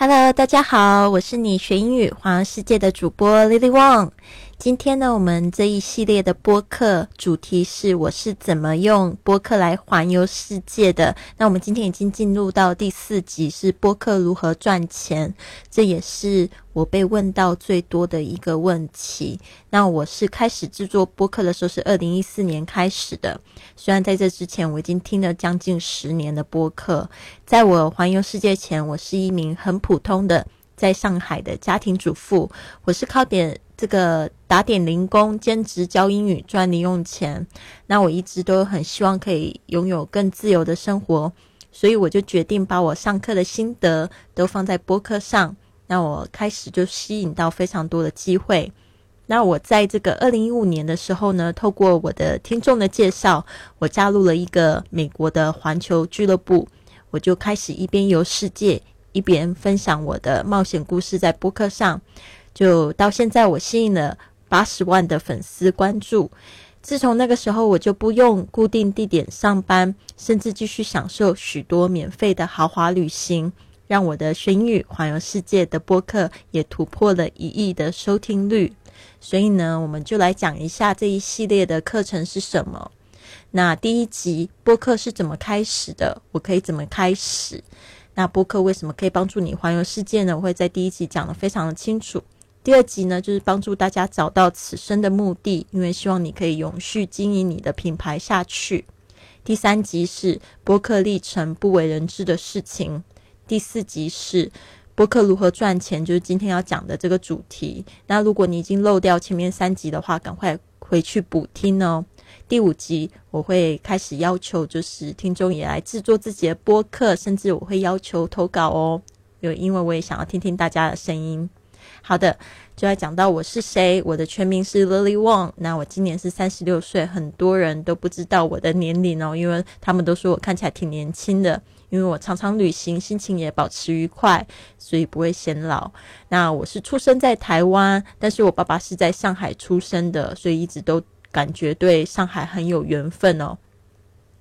Hello，大家好，我是你学英语环游世界的主播 Lily Wang。今天呢，我们这一系列的播客主题是我是怎么用播客来环游世界的。那我们今天已经进入到第四集，是播客如何赚钱。这也是我被问到最多的一个问题。那我是开始制作播客的时候是二零一四年开始的，虽然在这之前我已经听了将近十年的播客。在我环游世界前，我是一名很普通的在上海的家庭主妇，我是靠点。这个打点零工兼职教英语赚零用钱，那我一直都很希望可以拥有更自由的生活，所以我就决定把我上课的心得都放在播客上。那我开始就吸引到非常多的机会。那我在这个二零一五年的时候呢，透过我的听众的介绍，我加入了一个美国的环球俱乐部，我就开始一边游世界，一边分享我的冒险故事在播客上。就到现在，我吸引了八十万的粉丝关注。自从那个时候，我就不用固定地点上班，甚至继续享受许多免费的豪华旅行，让我的学英语环游世界的播客也突破了一亿的收听率。所以呢，我们就来讲一下这一系列的课程是什么。那第一集播客是怎么开始的？我可以怎么开始？那播客为什么可以帮助你环游世界呢？我会在第一集讲的非常的清楚。第二集呢，就是帮助大家找到此生的目的，因为希望你可以永续经营你的品牌下去。第三集是播客历程不为人知的事情。第四集是播客如何赚钱，就是今天要讲的这个主题。那如果你已经漏掉前面三集的话，赶快回去补听哦。第五集我会开始要求，就是听众也来制作自己的播客，甚至我会要求投稿哦，有因为我也想要听听大家的声音。好的，就要讲到我是谁。我的全名是 Lily Wong。那我今年是三十六岁，很多人都不知道我的年龄哦，因为他们都说我看起来挺年轻的。因为我常常旅行，心情也保持愉快，所以不会显老。那我是出生在台湾，但是我爸爸是在上海出生的，所以一直都感觉对上海很有缘分哦。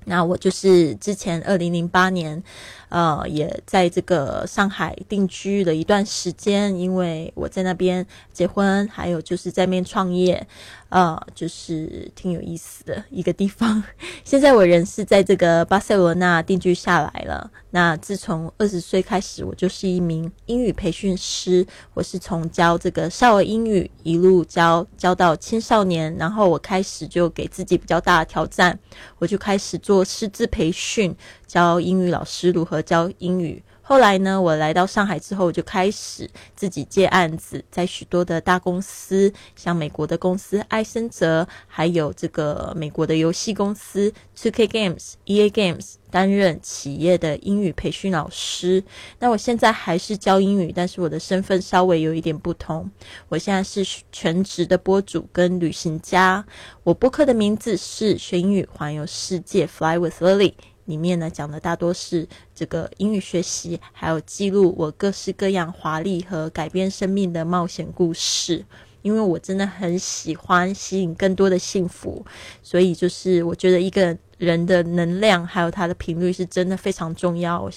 那我就是之前二零零八年。呃，也在这个上海定居了一段时间，因为我在那边结婚，还有就是在那边创业，呃，就是挺有意思的一个地方。现在我人是在这个巴塞罗那定居下来了。那自从二十岁开始，我就是一名英语培训师，我是从教这个少儿英语一路教教到青少年，然后我开始就给自己比较大的挑战，我就开始做师资培训。教英语老师如何教英语。后来呢，我来到上海之后，就开始自己接案子，在许多的大公司，像美国的公司艾森哲，还有这个美国的游戏公司 Two K Games、E A Games，担任企业的英语培训老师。那我现在还是教英语，但是我的身份稍微有一点不同。我现在是全职的播主跟旅行家。我播客的名字是学英语环游世界，Fly with Lily。里面呢讲的大多是这个英语学习，还有记录我各式各样华丽和改变生命的冒险故事。因为我真的很喜欢吸引更多的幸福，所以就是我觉得一个人的能量还有他的频率是真的非常重要。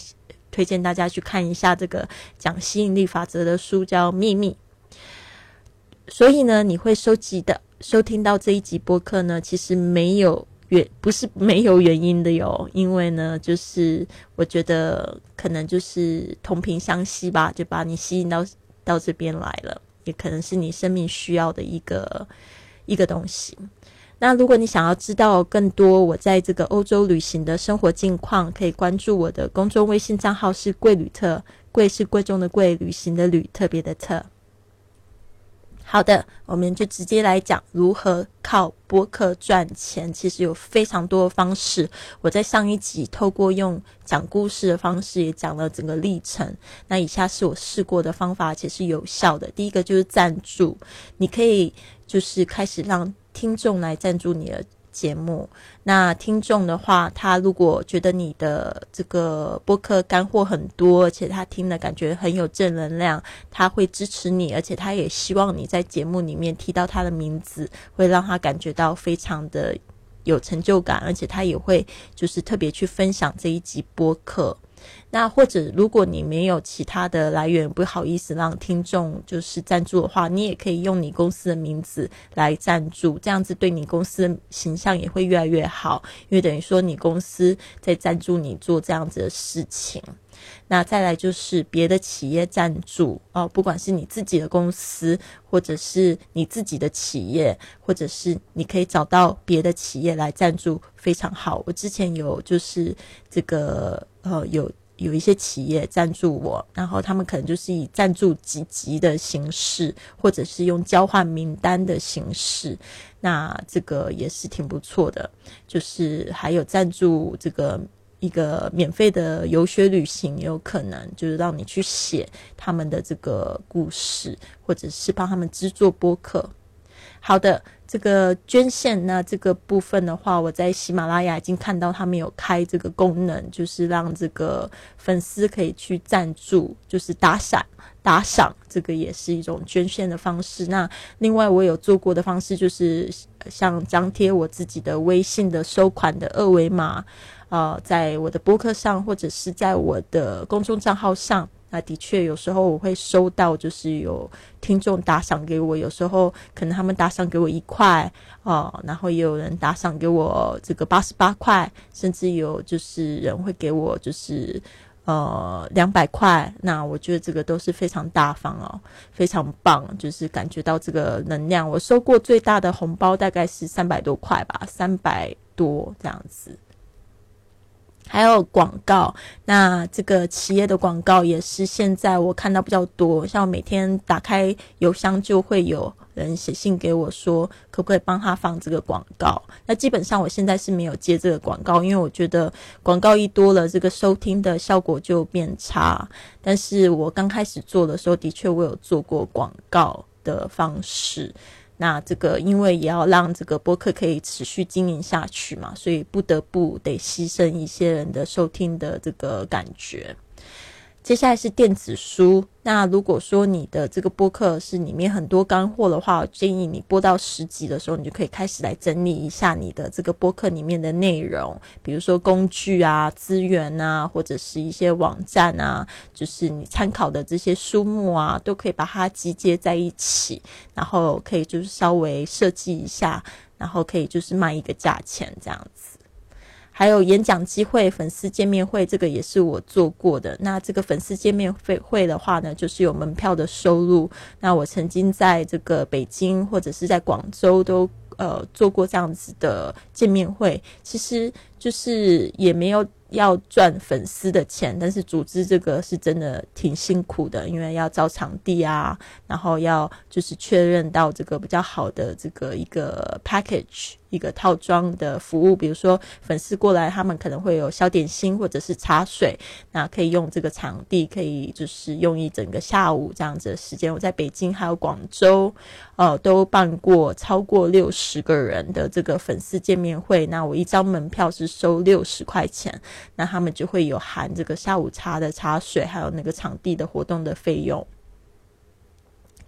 推荐大家去看一下这个讲吸引力法则的书，叫《秘密》。所以呢，你会收集的收听到这一集播客呢，其实没有。原不是没有原因的哟，因为呢，就是我觉得可能就是同频相吸吧，就把你吸引到到这边来了，也可能是你生命需要的一个一个东西。那如果你想要知道更多我在这个欧洲旅行的生活近况，可以关注我的公众微信账号是贵旅特，贵是贵重的贵，旅行的旅，特别的特。好的，我们就直接来讲如何靠播客赚钱。其实有非常多的方式。我在上一集透过用讲故事的方式，也讲了整个历程。那以下是我试过的方法，而且是有效的。第一个就是赞助，你可以就是开始让听众来赞助你的。节目，那听众的话，他如果觉得你的这个播客干货很多，而且他听了感觉很有正能量，他会支持你，而且他也希望你在节目里面提到他的名字，会让他感觉到非常的有成就感，而且他也会就是特别去分享这一集播客。那或者如果你没有其他的来源，不好意思让听众就是赞助的话，你也可以用你公司的名字来赞助，这样子对你公司的形象也会越来越好，因为等于说你公司在赞助你做这样子的事情。那再来就是别的企业赞助哦，不管是你自己的公司，或者是你自己的企业，或者是你可以找到别的企业来赞助，非常好。我之前有就是这个呃有有一些企业赞助我，然后他们可能就是以赞助几级的形式，或者是用交换名单的形式，那这个也是挺不错的。就是还有赞助这个。一个免费的游学旅行，有可能就是让你去写他们的这个故事，或者是帮他们制作播客。好的，这个捐献那这个部分的话，我在喜马拉雅已经看到他们有开这个功能，就是让这个粉丝可以去赞助，就是打赏打赏，这个也是一种捐献的方式。那另外我有做过的方式，就是像张贴我自己的微信的收款的二维码。呃，在我的博客上，或者是在我的公众账号上，那的确有时候我会收到，就是有听众打赏给我，有时候可能他们打赏给我一块哦，然后也有人打赏给我这个八十八块，甚至有就是人会给我就是呃两百块，那我觉得这个都是非常大方哦，非常棒，就是感觉到这个能量。我收过最大的红包大概是三百多块吧，三百多这样子。还有广告，那这个企业的广告也是现在我看到比较多。像每天打开邮箱，就会有人写信给我说，可不可以帮他放这个广告？那基本上我现在是没有接这个广告，因为我觉得广告一多了，这个收听的效果就变差。但是我刚开始做的时候，的确我有做过广告的方式。那这个，因为也要让这个播客可以持续经营下去嘛，所以不得不得牺牲一些人的收听的这个感觉。接下来是电子书。那如果说你的这个播客是里面很多干货的话，我建议你播到十集的时候，你就可以开始来整理一下你的这个播客里面的内容，比如说工具啊、资源啊，或者是一些网站啊，就是你参考的这些书目啊，都可以把它集结在一起，然后可以就是稍微设计一下，然后可以就是卖一个价钱这样子。还有演讲机会、粉丝见面会，这个也是我做过的。那这个粉丝见面会会的话呢，就是有门票的收入。那我曾经在这个北京或者是在广州都呃做过这样子的见面会，其实就是也没有。要赚粉丝的钱，但是组织这个是真的挺辛苦的，因为要找场地啊，然后要就是确认到这个比较好的这个一个 package 一个套装的服务，比如说粉丝过来，他们可能会有小点心或者是茶水，那可以用这个场地，可以就是用一整个下午这样子的时间。我在北京还有广州，呃，都办过超过六十个人的这个粉丝见面会，那我一张门票是收六十块钱。那他们就会有含这个下午茶的茶水，还有那个场地的活动的费用。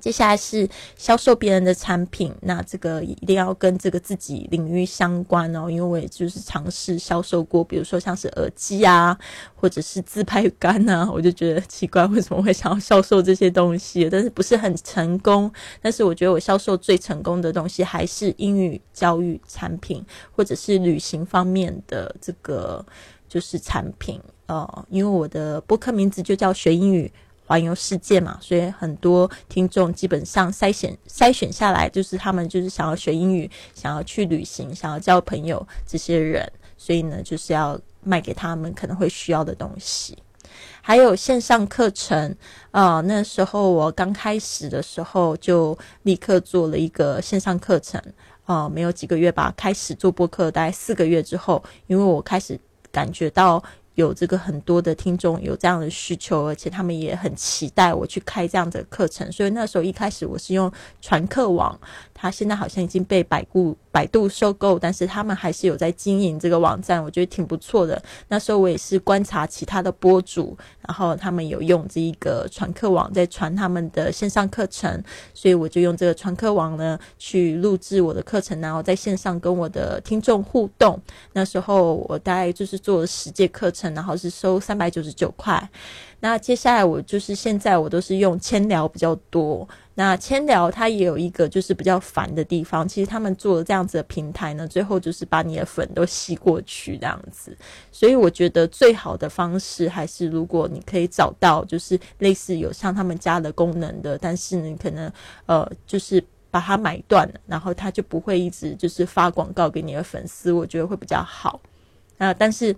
接下来是销售别人的产品，那这个一定要跟这个自己领域相关哦，因为我也就是尝试销售过，比如说像是耳机啊，或者是自拍杆啊，我就觉得奇怪，为什么会想要销售这些东西？但是不是很成功？但是我觉得我销售最成功的东西还是英语教育产品，或者是旅行方面的这个。就是产品哦，因为我的播客名字就叫学英语环游世界嘛，所以很多听众基本上筛选筛选下来，就是他们就是想要学英语，想要去旅行，想要交朋友这些人，所以呢，就是要卖给他们可能会需要的东西。还有线上课程啊，那时候我刚开始的时候就立刻做了一个线上课程啊，没有几个月吧，开始做播客，大概四个月之后，因为我开始。感觉到有这个很多的听众有这样的需求，而且他们也很期待我去开这样的课程，所以那时候一开始我是用传课网，它现在好像已经被百度百度收购，但是他们还是有在经营这个网站，我觉得挺不错的。那时候我也是观察其他的博主，然后他们有用这一个传课网在传他们的线上课程，所以我就用这个传课网呢去录制我的课程，然后在线上跟我的听众互动。那时候我大概就是做了十节课程，然后是收三百九十九块。那接下来我就是现在我都是用千聊比较多。那千聊它也有一个就是比较烦的地方，其实他们做这样子的平台呢，最后就是把你的粉都吸过去这样子。所以我觉得最好的方式还是如果你可以找到就是类似有像他们家的功能的，但是你可能呃就是把它买断了，然后他就不会一直就是发广告给你的粉丝，我觉得会比较好。啊，但是。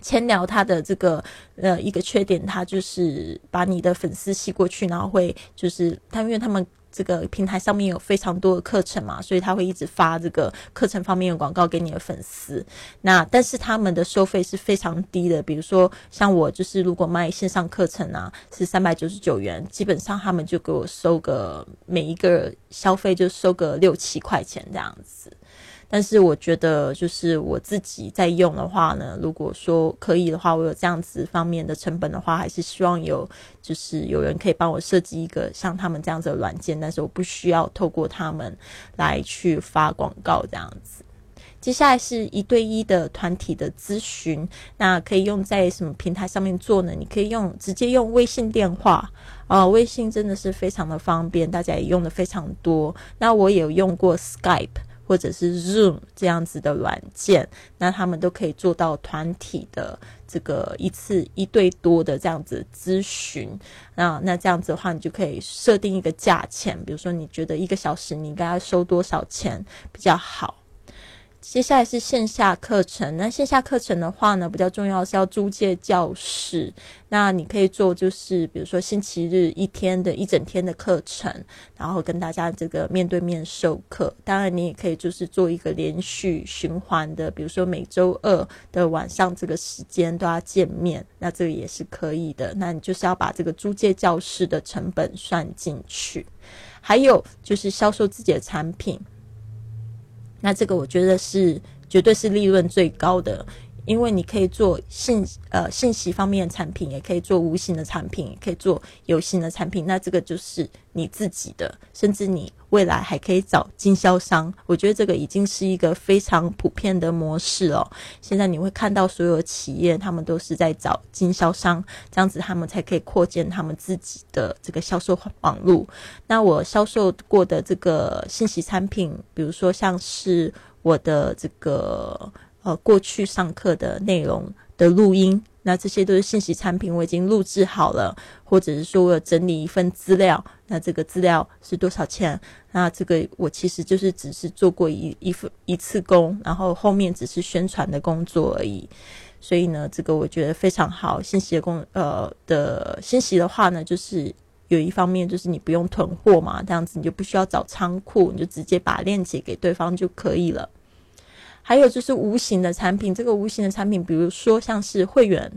千聊他的这个呃一个缺点，他就是把你的粉丝吸过去，然后会就是他因为他们这个平台上面有非常多的课程嘛，所以他会一直发这个课程方面的广告给你的粉丝。那但是他们的收费是非常低的，比如说像我就是如果卖线上课程啊，是三百九十九元，基本上他们就给我收个每一个消费就收个六七块钱这样子。但是我觉得，就是我自己在用的话呢，如果说可以的话，我有这样子方面的成本的话，还是希望有，就是有人可以帮我设计一个像他们这样子的软件，但是我不需要透过他们来去发广告这样子。接下来是一对一的团体的咨询，那可以用在什么平台上面做呢？你可以用直接用微信电话，呃，微信真的是非常的方便，大家也用的非常多。那我也有用过 Skype。或者是 Zoom 这样子的软件，那他们都可以做到团体的这个一次一对多的这样子咨询。那那这样子的话，你就可以设定一个价钱，比如说你觉得一个小时你应该要收多少钱比较好。接下来是线下课程。那线下课程的话呢，比较重要是要租借教室。那你可以做，就是比如说星期日一天的一整天的课程，然后跟大家这个面对面授课。当然，你也可以就是做一个连续循环的，比如说每周二的晚上这个时间都要见面，那这个也是可以的。那你就是要把这个租借教室的成本算进去，还有就是销售自己的产品。那这个我觉得是绝对是利润最高的，因为你可以做信呃信息方面的产品，也可以做无形的产品，也可以做有形的产品。那这个就是你自己的，甚至你未来还可以找经销商。我觉得这个已经是一个非常普遍的模式哦。现在你会看到所有企业他们都是在找经销商，这样子他们才可以扩建他们自己的这个销售网络。那我销售过的这个信息产品，比如说像是。我的这个呃过去上课的内容的录音，那这些都是信息产品，我已经录制好了，或者是说我有整理一份资料，那这个资料是多少钱？那这个我其实就是只是做过一一份一次工，然后后面只是宣传的工作而已。所以呢，这个我觉得非常好。信息的工呃的信息的话呢，就是有一方面就是你不用囤货嘛，这样子你就不需要找仓库，你就直接把链接给对方就可以了。还有就是无形的产品，这个无形的产品，比如说像是会员，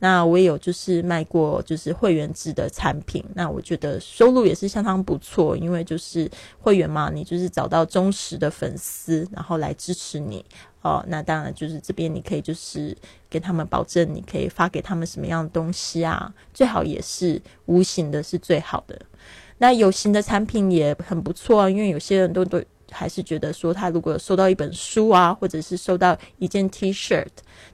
那我也有就是卖过就是会员制的产品，那我觉得收入也是相当不错，因为就是会员嘛，你就是找到忠实的粉丝，然后来支持你哦。那当然就是这边你可以就是跟他们保证，你可以发给他们什么样的东西啊，最好也是无形的，是最好的。那有形的产品也很不错啊，因为有些人都都。还是觉得说，他如果收到一本书啊，或者是收到一件 T 恤，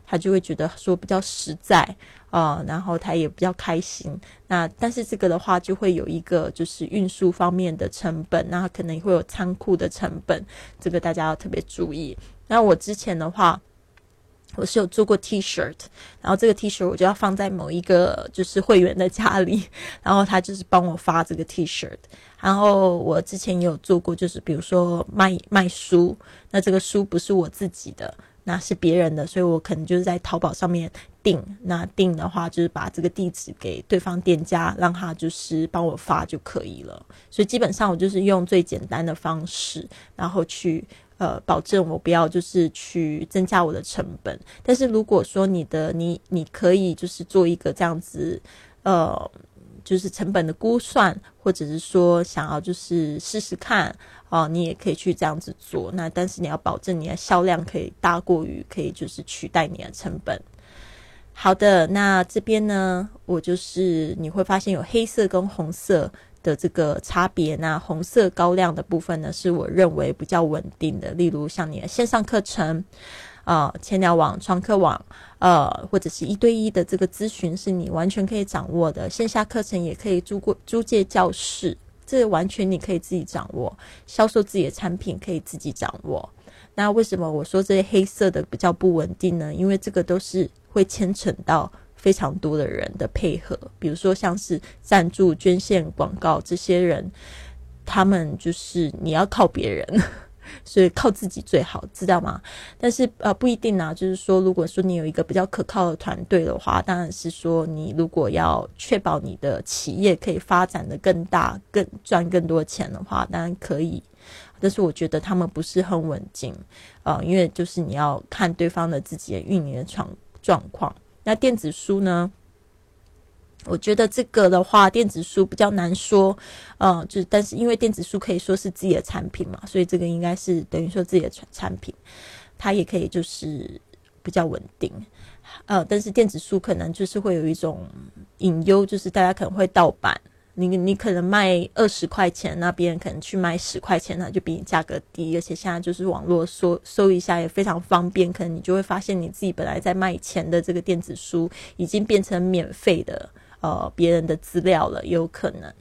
他就会觉得说比较实在啊，然后他也比较开心。那但是这个的话，就会有一个就是运输方面的成本，那可能会有仓库的成本，这个大家要特别注意。那我之前的话。我是有做过 T 恤，然后这个 T 恤我就要放在某一个就是会员的家里，然后他就是帮我发这个 T 恤。然后我之前也有做过，就是比如说卖卖书，那这个书不是我自己的，那是别人的，所以我可能就是在淘宝上面订。那订的话就是把这个地址给对方店家，让他就是帮我发就可以了。所以基本上我就是用最简单的方式，然后去。呃，保证我不要就是去增加我的成本。但是如果说你的你你可以就是做一个这样子，呃，就是成本的估算，或者是说想要就是试试看哦，你也可以去这样子做。那但是你要保证你的销量可以大过于可以就是取代你的成本。好的，那这边呢，我就是你会发现有黑色跟红色的这个差别。那红色高亮的部分呢，是我认为比较稳定的，例如像你的线上课程，啊，千鸟网、创客网，呃，或者是一对一的这个咨询，是你完全可以掌握的。线下课程也可以租过租借教室，这完全你可以自己掌握。销售自己的产品可以自己掌握。那为什么我说这些黑色的比较不稳定呢？因为这个都是。会牵扯到非常多的人的配合，比如说像是赞助、捐献、广告这些人，他们就是你要靠别人，所以靠自己最好，知道吗？但是呃不一定啊，就是说如果说你有一个比较可靠的团队的话，当然是说你如果要确保你的企业可以发展的更大、更赚更多钱的话，当然可以。但是我觉得他们不是很稳定，呃，因为就是你要看对方的自己的运营的状。状况，那电子书呢？我觉得这个的话，电子书比较难说，呃，就但是因为电子书可以说是自己的产品嘛，所以这个应该是等于说自己的产产品，它也可以就是比较稳定，呃，但是电子书可能就是会有一种隐忧，就是大家可能会盗版。你你可能卖二十块钱，那别人可能去卖十块钱，那就比你价格低，而且现在就是网络搜搜一下也非常方便，可能你就会发现你自己本来在卖钱的这个电子书，已经变成免费的呃别人的资料了，有可能。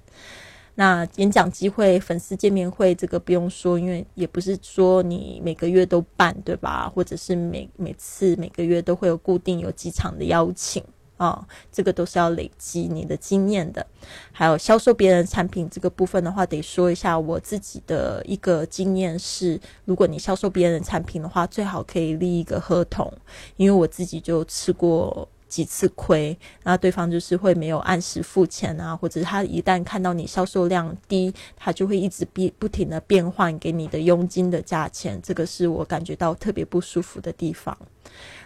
那演讲机会、粉丝见面会，这个不用说，因为也不是说你每个月都办，对吧？或者是每每次每个月都会有固定有几场的邀请。啊，这个都是要累积你的经验的。还有销售别人产品这个部分的话，得说一下我自己的一个经验是：如果你销售别人产品的话，最好可以立一个合同，因为我自己就吃过几次亏。那对方就是会没有按时付钱啊，或者他一旦看到你销售量低，他就会一直变不停的变换给你的佣金的价钱，这个是我感觉到特别不舒服的地方。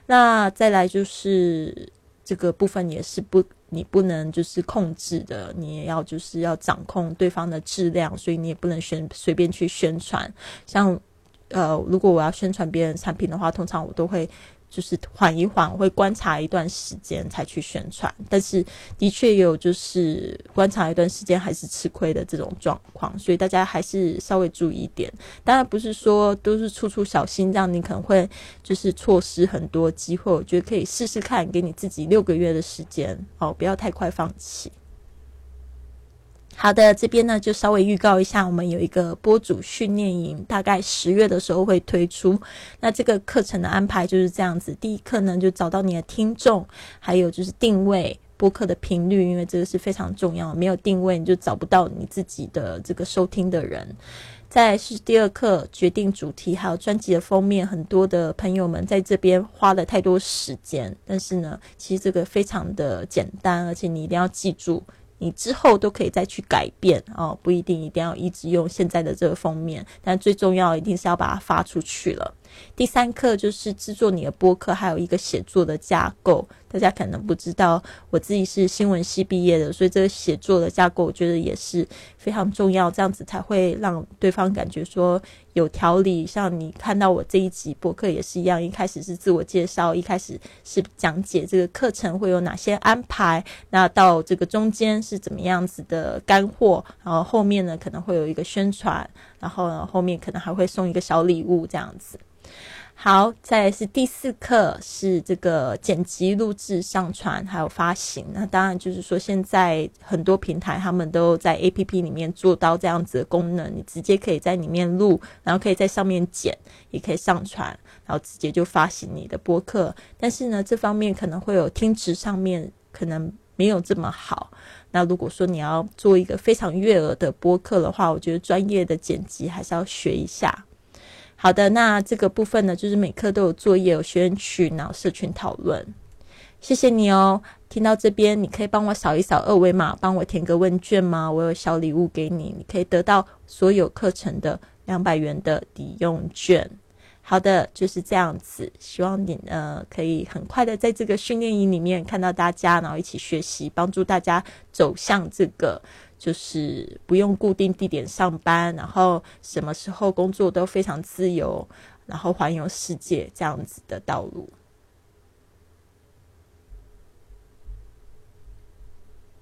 那再来就是。这个部分也是不，你不能就是控制的，你也要就是要掌控对方的质量，所以你也不能宣随便去宣传。像呃，如果我要宣传别人产品的话，通常我都会。就是缓一缓，会观察一段时间才去宣传，但是的确有就是观察一段时间还是吃亏的这种状况，所以大家还是稍微注意一点。当然不是说都是处处小心，这样你可能会就是错失很多机会。我觉得可以试试看，给你自己六个月的时间哦，不要太快放弃。好的，这边呢就稍微预告一下，我们有一个播主训练营，大概十月的时候会推出。那这个课程的安排就是这样子：第一课呢就找到你的听众，还有就是定位播客的频率，因为这个是非常重要。没有定位，你就找不到你自己的这个收听的人。再是第二课决定主题，还有专辑的封面。很多的朋友们在这边花了太多时间，但是呢，其实这个非常的简单，而且你一定要记住。你之后都可以再去改变哦，不一定一定要一直用现在的这个封面，但最重要一定是要把它发出去了。第三课就是制作你的播客，还有一个写作的架构。大家可能不知道，我自己是新闻系毕业的，所以这个写作的架构，我觉得也是非常重要，这样子才会让对方感觉说有条理。像你看到我这一集播客也是一样，一开始是自我介绍，一开始是讲解这个课程会有哪些安排，那到这个中间是怎么样子的干货，然后后面呢可能会有一个宣传，然后呢后面可能还会送一个小礼物这样子。好，再是第四课，是这个剪辑、录制、上传，还有发行。那当然就是说，现在很多平台他们都在 A P P 里面做到这样子的功能，你直接可以在里面录，然后可以在上面剪，也可以上传，然后直接就发行你的播客。但是呢，这方面可能会有听值上面可能没有这么好。那如果说你要做一个非常悦耳的播客的话，我觉得专业的剪辑还是要学一下。好的，那这个部分呢，就是每课都有作业，有学员群，然后社群讨论。谢谢你哦，听到这边，你可以帮我扫一扫二维码，帮我填个问卷吗？我有小礼物给你，你可以得到所有课程的两百元的抵用券。好的，就是这样子。希望你呃可以很快的在这个训练营里面看到大家，然后一起学习，帮助大家走向这个就是不用固定地点上班，然后什么时候工作都非常自由，然后环游世界这样子的道路。